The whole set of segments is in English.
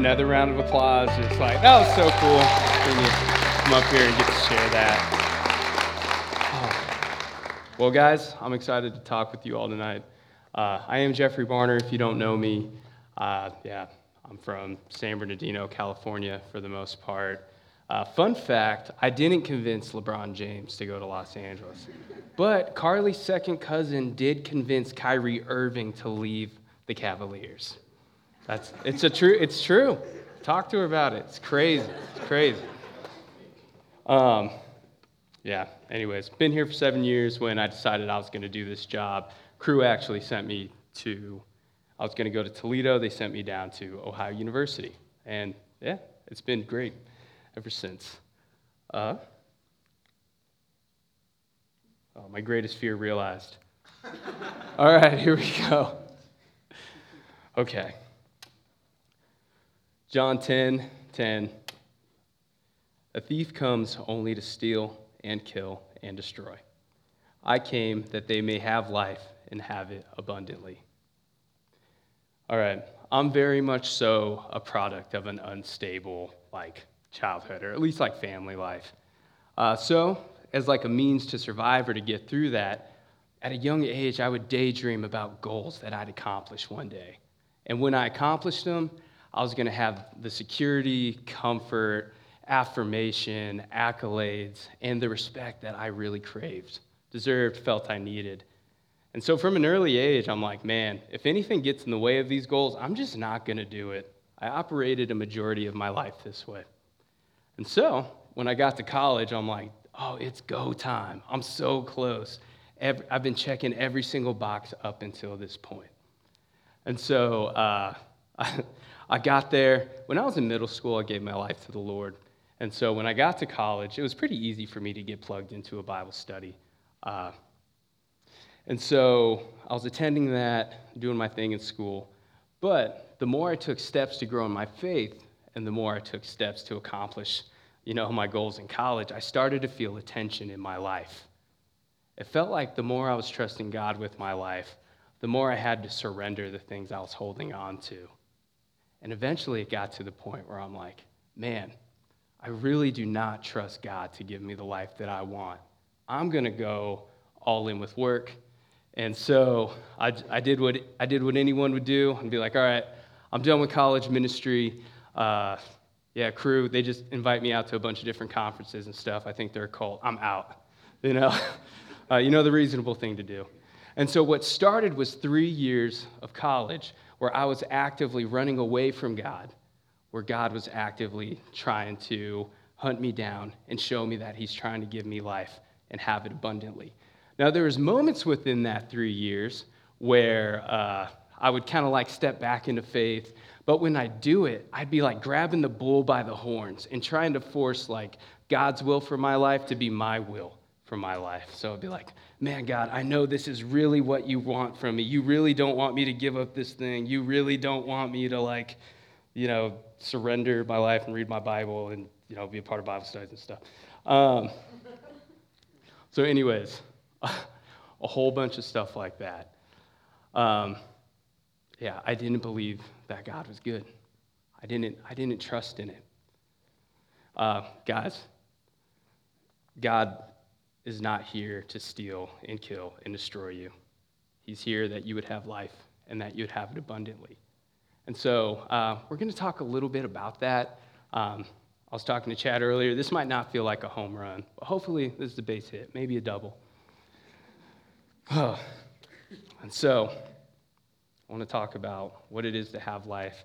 Another round of applause? It's like, that was so cool. Can you come up here and get to share that? Oh. Well, guys, I'm excited to talk with you all tonight. Uh, I am Jeffrey Barner. If you don't know me, uh, yeah, I'm from San Bernardino, California, for the most part. Uh, fun fact I didn't convince LeBron James to go to Los Angeles, but Carly's second cousin did convince Kyrie Irving to leave the Cavaliers. That's, it's, a true, it's true. Talk to her about it. It's crazy. It's crazy. Um, yeah, anyways, been here for seven years when I decided I was going to do this job. Cru actually sent me to, I was going to go to Toledo. They sent me down to Ohio University. And yeah, it's been great ever since. Uh, oh, my greatest fear realized. All right, here we go. Okay. John 10 10. A thief comes only to steal and kill and destroy. I came that they may have life and have it abundantly. All right, I'm very much so a product of an unstable, like, childhood, or at least like family life. Uh, so, as like a means to survive or to get through that, at a young age, I would daydream about goals that I'd accomplish one day. And when I accomplished them, I was going to have the security, comfort, affirmation, accolades, and the respect that I really craved, deserved, felt I needed. And so from an early age, I'm like, man, if anything gets in the way of these goals, I'm just not going to do it. I operated a majority of my life this way. And so when I got to college, I'm like, oh, it's go time. I'm so close. Every, I've been checking every single box up until this point. And so uh, I got there. When I was in middle school, I gave my life to the Lord. And so when I got to college, it was pretty easy for me to get plugged into a Bible study. Uh, and so I was attending that, doing my thing in school. But the more I took steps to grow in my faith, and the more I took steps to accomplish, you know, my goals in college, I started to feel a tension in my life. It felt like the more I was trusting God with my life, the more I had to surrender the things I was holding on to. And eventually it got to the point where I'm like, man, I really do not trust God to give me the life that I want. I'm going to go all in with work. And so I, I, did what, I did what anyone would do and be like, all right, I'm done with college ministry. Uh, yeah, Cru, they just invite me out to a bunch of different conferences and stuff. I think they're a cult. I'm out. You know, uh, you know the reasonable thing to do. And so what started was three years of college where I was actively running away from God, where God was actively trying to hunt me down and show me that He's trying to give me life and have it abundantly. Now, there was moments within that three years where uh, I would kind of like step back into faith but when I do it, I'd be like grabbing the bull by the horns and trying to force like God's will for my life to be my will for my life. So I'd be like, man, God, I know this is really what you want from me. You really don't want me to give up this thing. You really don't want me to like, you know, surrender my life and read my Bible and, you know, be a part of Bible studies and stuff. Um, so, anyways, a whole bunch of stuff like that. Um, yeah, I didn't believe that God was good. I didn't, I didn't trust in it. Uh, guys, God is not here to steal and kill and destroy you. He's here that you would have life and that you'd have it abundantly. And so uh, we're going to talk a little bit about that. Um, I was talking to Chad earlier. This might not feel like a home run, but hopefully this is a base hit, maybe a double. Oh. and so I want to talk about what it is to have life.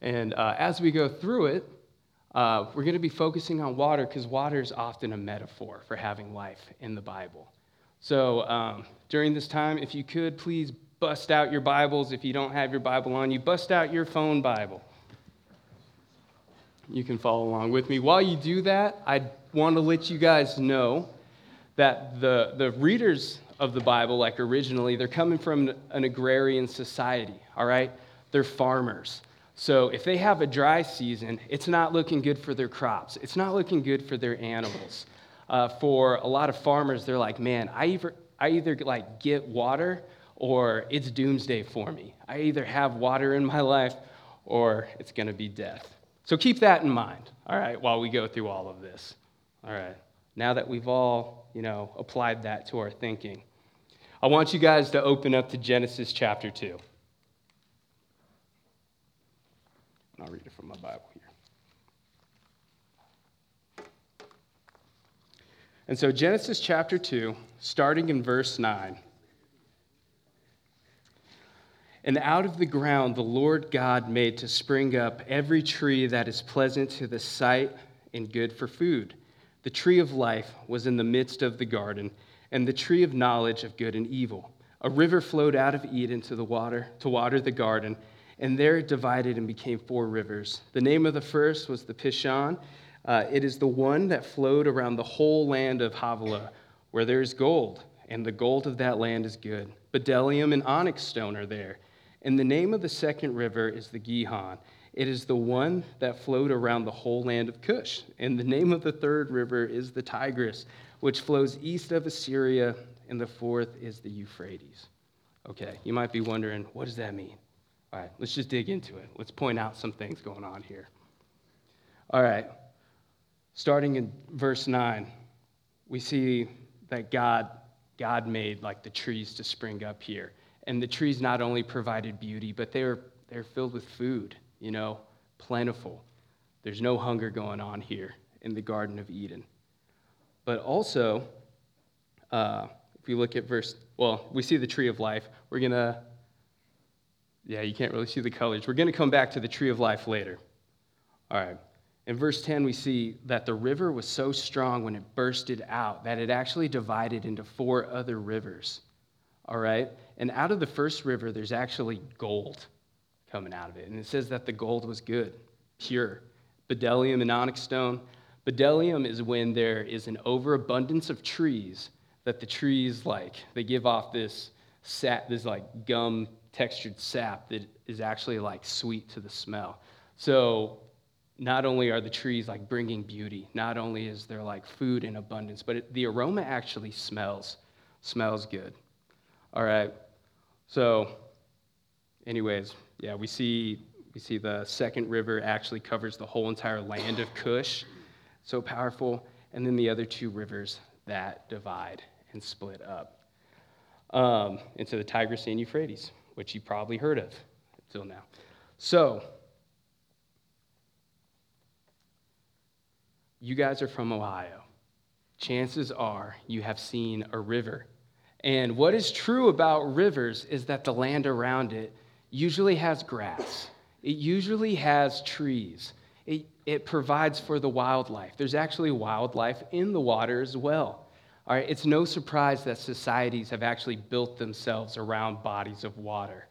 And uh, as we go through it, uh, we're going to be focusing on water because water is often a metaphor for having life in the Bible. So um, during this time, if you could, please bust out your Bibles. If you don't have your Bible on you, bust out your phone Bible. You can follow along with me. While you do that, I want to let you guys know that the, the readers of the Bible, like originally, they're coming from an agrarian society, all right? They're farmers. So if they have a dry season, it's not looking good for their crops, it's not looking good for their animals. Uh, for a lot of farmers, they're like, man, I either, I either like get water or it's doomsday for me. I either have water in my life or it's going to be death. So keep that in mind, all right, while we go through all of this. All right. Now that we've all, you know, applied that to our thinking, I want you guys to open up to Genesis chapter 2. I'll read it from my Bible here. And so, Genesis chapter 2, starting in verse 9. And out of the ground the Lord God made to spring up every tree that is pleasant to the sight and good for food. The tree of life was in the midst of the garden, and the tree of knowledge of good and evil. A river flowed out of Eden to the water to water the garden, and there it divided and became four rivers. The name of the first was the Pishon. Uh, it is the one that flowed around the whole land of Havilah, where there is gold, and the gold of that land is good. Bdellium and onyx stone are there. And the name of the second river is the Gihon. It is the one that flowed around the whole land of Cush. And the name of the third river is the Tigris, which flows east of Assyria. And the fourth is the Euphrates. Okay, you might be wondering, what does that mean? All right, let's just dig into it. Let's point out some things going on here. All right, starting in verse 9, we see that God, God made like the trees to spring up here. And the trees not only provided beauty, but they were, they were filled with food, you know, plentiful. There's no hunger going on here in the Garden of Eden. But also, uh, if you look at verse, well, we see the tree of life. We're going to, yeah, you can't really see the colors. We're going to come back to the tree of life later. All right. In verse 10, we see that the river was so strong when it bursted out that it actually divided into four other rivers. All right? And out of the first river, there's actually gold coming out of it. And it says that the gold was good, pure. Bdellium and onyx stone. Bdellium is when there is an overabundance of trees that the trees like they give off this sap, this like gum textured sap that is actually like sweet to the smell. So not only are the trees like bringing beauty, not only is there like food in abundance, but it, the aroma actually smells smells good. All right. So, anyways, yeah, we see we see the second river actually covers the whole entire land of Cush. So powerful. And then the other two rivers that divide and split up um, into the Tigris and Euphrates, which you probably heard of until now. So, you guys are from Ohio. Chances are you have seen a river and what is true about rivers is that the land around it usually has grass, it usually has trees, it, it provides for the wildlife. There's actually wildlife in the water as well. All right, it's no surprise that societies have actually built themselves around bodies of water.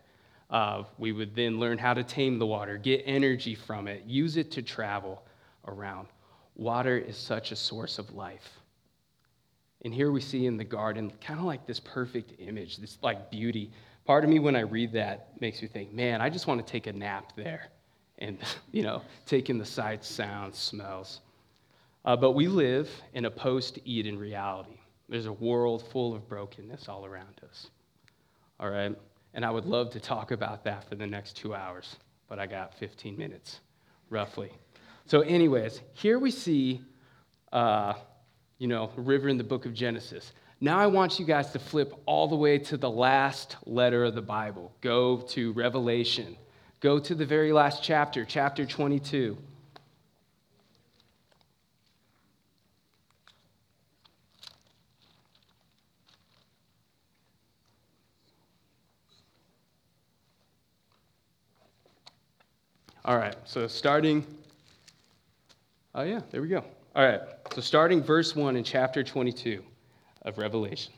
Uh, we would then learn how to tame the water, get energy from it, use it to travel around. Water is such a source of life. And here we see in the garden kind of like this perfect image, this like beauty. Part of me, when I read that, makes me think, man, I just want to take a nap there and, you know, take in the sights, sounds, smells. Uh, but we live in a post Eden reality. There's a world full of brokenness all around us. All right? And I would love to talk about that for the next two hours, but I got 15 minutes, roughly. So, anyways, here we see. Uh, you know, river in the book of Genesis. Now I want you guys to flip all the way to the last letter of the Bible. Go to Revelation. Go to the very last chapter, chapter 22. All right, so starting. Oh, yeah, there we go. All right, so starting verse 1 in chapter 22 of Revelation.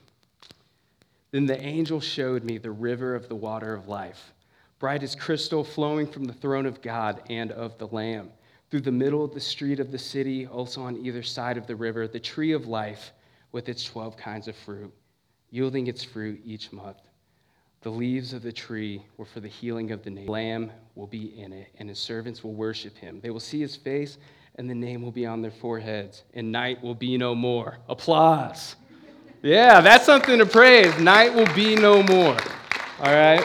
Then the angel showed me the river of the water of life, bright as crystal, flowing from the throne of God and of the Lamb. Through the middle of the street of the city, also on either side of the river, the tree of life with its 12 kinds of fruit, yielding its fruit each month. The leaves of the tree were for the healing of the nation. The Lamb will be in it, and his servants will worship him. They will see his face and the name will be on their foreheads, and night will be no more. Applause. Yeah, that's something to praise. Night will be no more. All right?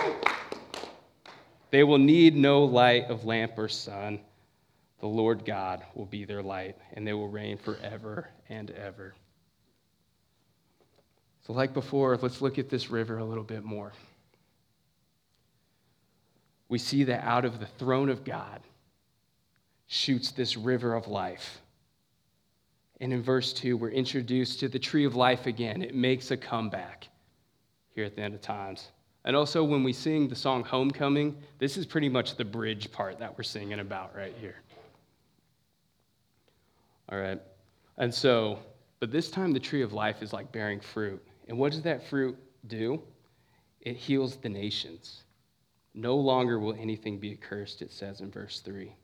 They will need no light of lamp or sun. The Lord God will be their light, and they will reign forever and ever. So, like before, let's look at this river a little bit more. We see that out of the throne of God shoots this river of life. And in verse 2, we're introduced to the tree of life again. It makes a comeback here at the end of times. And also, when we sing the song Homecoming, this is pretty much the bridge part that we're singing about right here. All right. And so, but this time the tree of life is like bearing fruit. And what does that fruit do? It heals the nations. No longer will anything be accursed, it says in verse 3.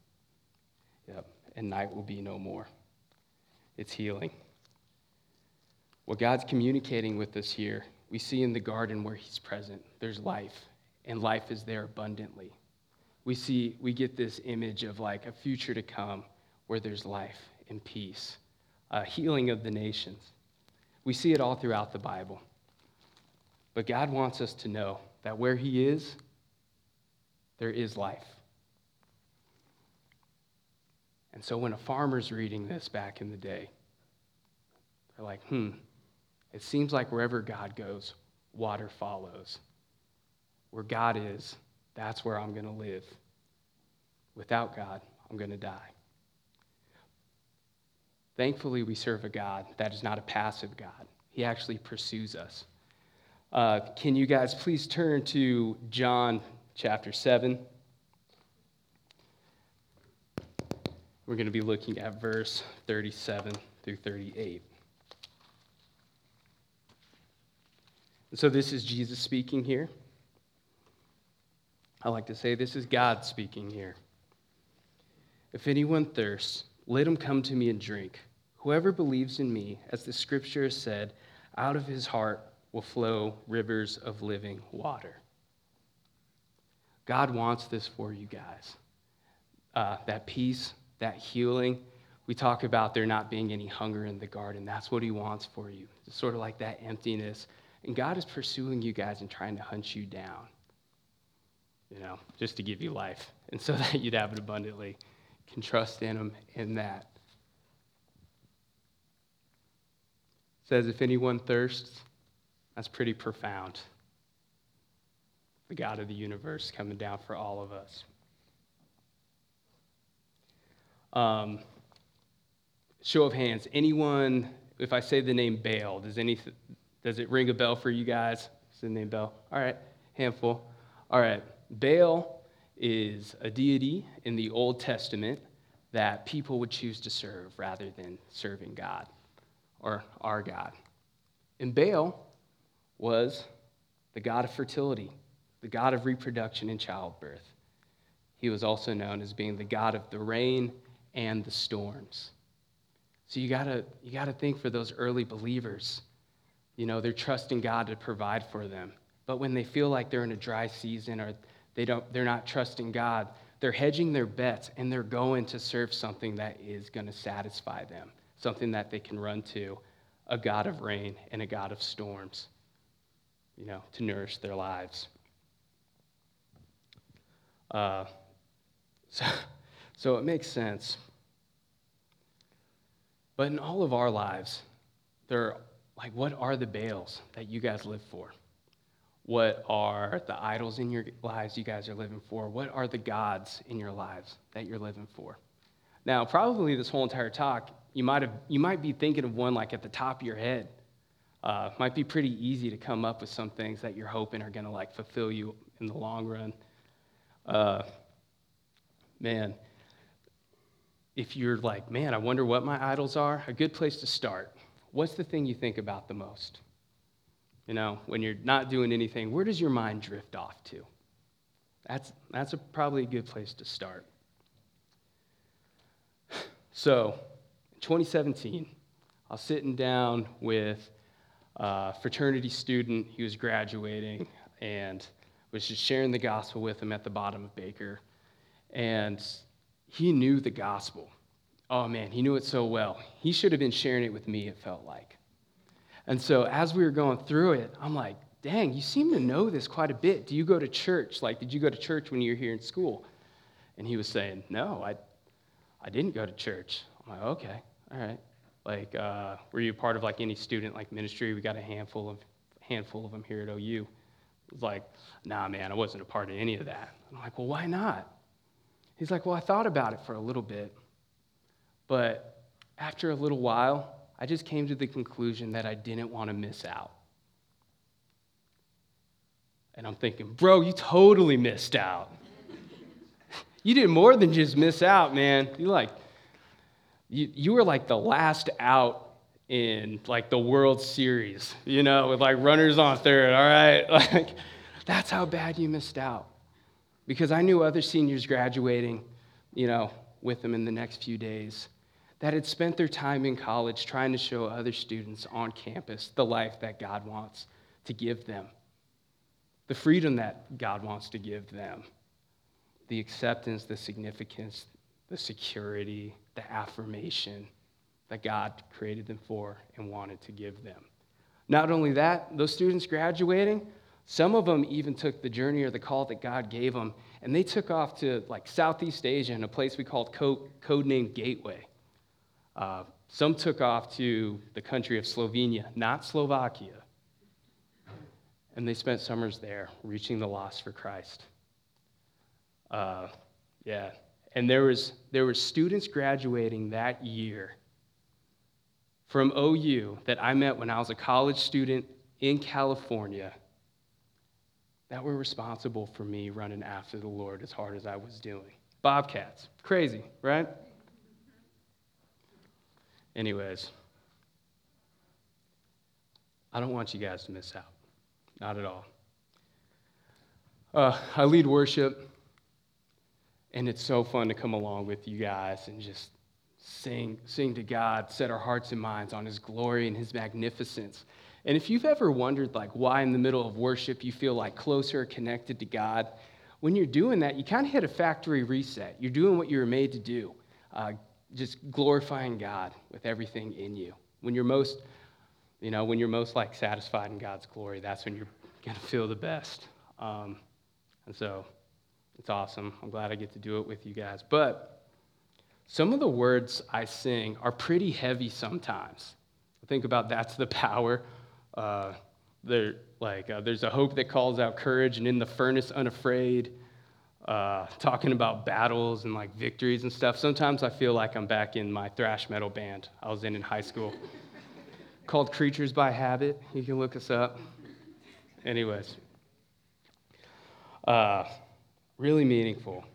Yep. And night will be no more. It's healing. What God's communicating with us here, we see in the garden where He's present, there's life, and life is there abundantly. We see, we get this image of like a future to come where there's life and peace, a healing of the nations. We see it all throughout the Bible. But God wants us to know that where He is, there is life. And so when a farmer's reading this back in the day, they're like, hmm, it seems like wherever God goes, water follows. Where God is, that's where I'm going to live. Without God, I'm going to die. Thankfully, we serve a God that is not a passive God. He actually pursues us. Uh, can you guys please turn to John chapter 7? We're going to be looking at verse 37 through 38. And so this is Jesus speaking here. I like to say this is God speaking here. If anyone thirsts, let him come to me and drink. Whoever believes in me, as the scripture has said, out of his heart will flow rivers of living water. God wants this for you guys. Uh, that peace, that healing. We talk about there not being any hunger in the garden. That's what he wants for you. It's sort of like that emptiness. And God is pursuing you guys and trying to hunt you down, you know, just to give you life and so that you'd have it abundantly can trust in him in that. Says, if anyone thirsts, that's pretty profound. The God of the universe coming down for all of us. Um, show of hands. Anyone, if I say the name Baal, does, any, does it ring a bell for you guys? Is the name Baal? All right, handful. All right, Baal is a deity in the Old Testament that people would choose to serve rather than serving God or our God. And Baal was the god of fertility, the god of reproduction and childbirth. He was also known as being the god of the rain and the storms. So you gotta, you gotta think for those early believers. You know, they're trusting God to provide for them. But when they feel like they're in a dry season or they don't, they're not trusting God. They're hedging their bets and they're going to serve something that is to satisfy them, something that they can run to a God of rain and a God of storms, you know, to nourish their lives. Uh, so, so it makes sense. But in all of our lives, there are, like, what are the Baals that you guys live for? What are the idols in your lives you guys are living for? What are the gods in your lives that you're living for? Now, probably this whole entire talk, you might, have, you might be thinking of one like at the top of your head. Uh, might be pretty easy to come up with some things that you're hoping are going to like fulfill you in the long run. Uh, man, if you're like, man, I wonder what my idols are, a good place to start. What's the thing you think about the most? You know, when you're not doing anything, where does your mind drift off to? That's, that's a, probably a good place to start. So, in 2017, I was sitting down with a fraternity student. He was graduating and was just sharing the gospel with him at the bottom of Baker. And he knew the gospel. Oh man, he knew it so well. He should have been sharing it with me, it felt like. And so as we were going through it, I'm like, dang, you seem to know this quite a bit. Do you go to church? Like, did you go to church when you were here in school? And he was saying, no, I, I didn't go to church. I'm like, okay, all right. Like, uh, were you part of like any student like ministry? We got a handful of handful of them here at OU. Was like, nah, man, I wasn't a part of any of that. I'm like, well, why not? He's like, well, I thought about it for a little bit, but after a little while, I just came to the conclusion that I didn't want to miss out. And I'm thinking, bro, you totally missed out. you did more than just miss out, man. You like, you, you were like the last out in like the World Series, you know, with like runners on third, all right? Like, that's how bad you missed out. Because I knew other seniors graduating, you know, with them in the next few days that had spent their time in college trying to show other students on campus the life that God wants to give them, the freedom that God wants to give them, the acceptance, the significance, the security, the affirmation that God created them for and wanted to give them. Not only that, those students graduating, some of them even took the journey or the call that God gave them, and they took off to like Southeast Asia in a place we called code, codenamed Gateway. Uh, some took off to the country of Slovenia, not Slovakia. And they spent summers there, reaching the lost for Christ. Uh, yeah, and there was there were students graduating that year from OU that I met when I was a college student in California that were responsible for me running after the Lord as hard as I was doing. Bobcats. Crazy, right? Anyways, I don't want you guys to miss out. Not at all. Uh, I lead worship, and it's so fun to come along with you guys and just sing, sing to God, set our hearts and minds on His glory and His magnificence. And if you've ever wondered, like, why in the middle of worship you feel like closer connected to God, when you're doing that, you kind of hit a factory reset. You're doing what you were made to do, uh, just glorifying God with everything in you. When you're most, you know, when you're most like satisfied in God's glory, that's when you're gonna feel the best. Um, and so, it's awesome. I'm glad I get to do it with you guys. But some of the words I sing are pretty heavy sometimes. Think about that's the power. Uh, there, like, uh, there's a hope that calls out courage, and in the furnace, unafraid. Uh, talking about battles and like victories and stuff. Sometimes I feel like I'm back in my thrash metal band I was in in high school, called Creatures by Habit. You can look us up. Anyways, uh, really meaningful.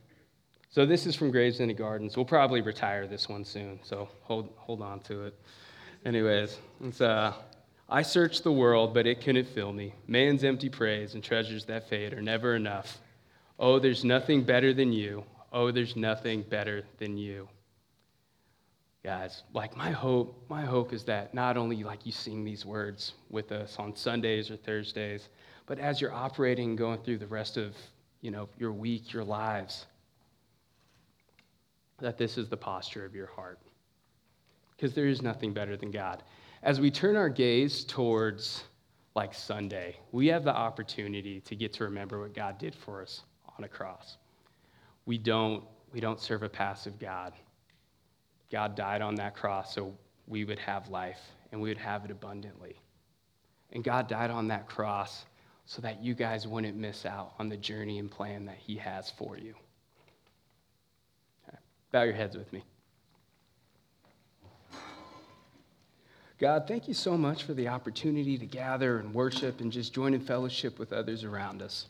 So this is from Graves Into Gardens. We'll probably retire this one soon, so hold, hold on to it. Anyways, it's, uh, I searched the world, but it couldn't fill me. Man's empty praise and treasures that fade are never enough. Oh, there's nothing better than you. Oh, there's nothing better than you. Guys, like my hope, my hope is that not only like you sing these words with us on Sundays or Thursdays, but as you're operating going through the rest of, you know, your week, your lives, that this is the posture of your heart. Because there is nothing better than God. As we turn our gaze towards like Sunday, we have the opportunity to get to remember what God did for us on a cross. We don't, we don't serve a passive God. God died on that cross so we would have life and we would have it abundantly. And God died on that cross so that you guys wouldn't miss out on the journey and plan that He has for you. Bow your heads with me. God, thank you so much for the opportunity to gather and worship and just join in fellowship with others around us.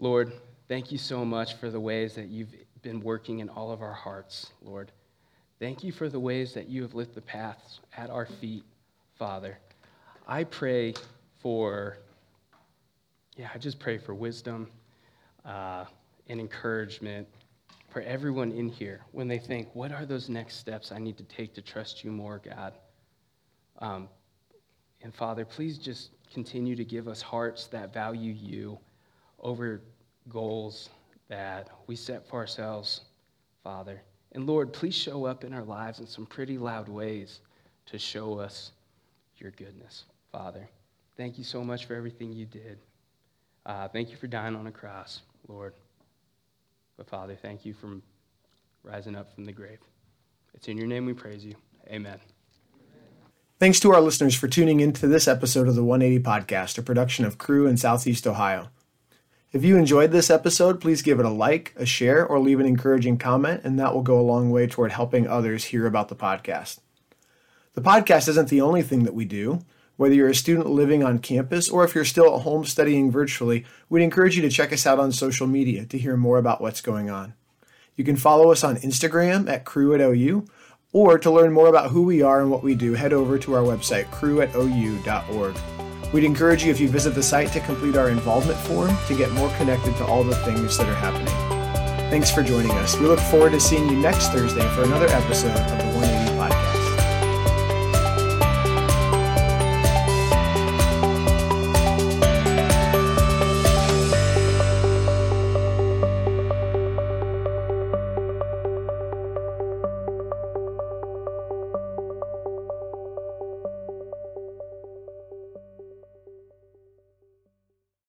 Lord, thank you so much for the ways that you've been working in all of our hearts, Lord. Thank you for the ways that you have lit the paths at our feet, Father. I pray for, yeah, I just pray for wisdom uh, and encouragement for everyone in here when they think, what are those next steps I need to take to trust you more, God? Um, and Father, please just continue to give us hearts that value you over goals that we set for ourselves, Father. And Lord, please show up in our lives in some pretty loud ways to show us your goodness, Father. Thank you so much for everything you did. Uh, thank you for dying on a cross, Lord. But Father, thank you for rising up from the grave. It's in your name we praise you. Amen. Thanks to our listeners for tuning in to this episode of the 180 Podcast, a production of Cru in Southeast Ohio. If you enjoyed this episode, please give it a like, a share, or leave an encouraging comment, and that will go a long way toward helping others hear about the podcast. The podcast isn't the only thing that we do. Whether you're a student living on campus or if you're still at home studying virtually, we'd encourage you to check us out on social media to hear more about what's going on. You can follow us on Instagram at Cru at OU or to learn more about who we are and what we do, head over to our website, cruatou.org. We'd encourage you if you visit the site to complete our involvement form to get more connected to all the things that are happening. Thanks for joining us. We look forward to seeing you next Thursday for another episode of the 180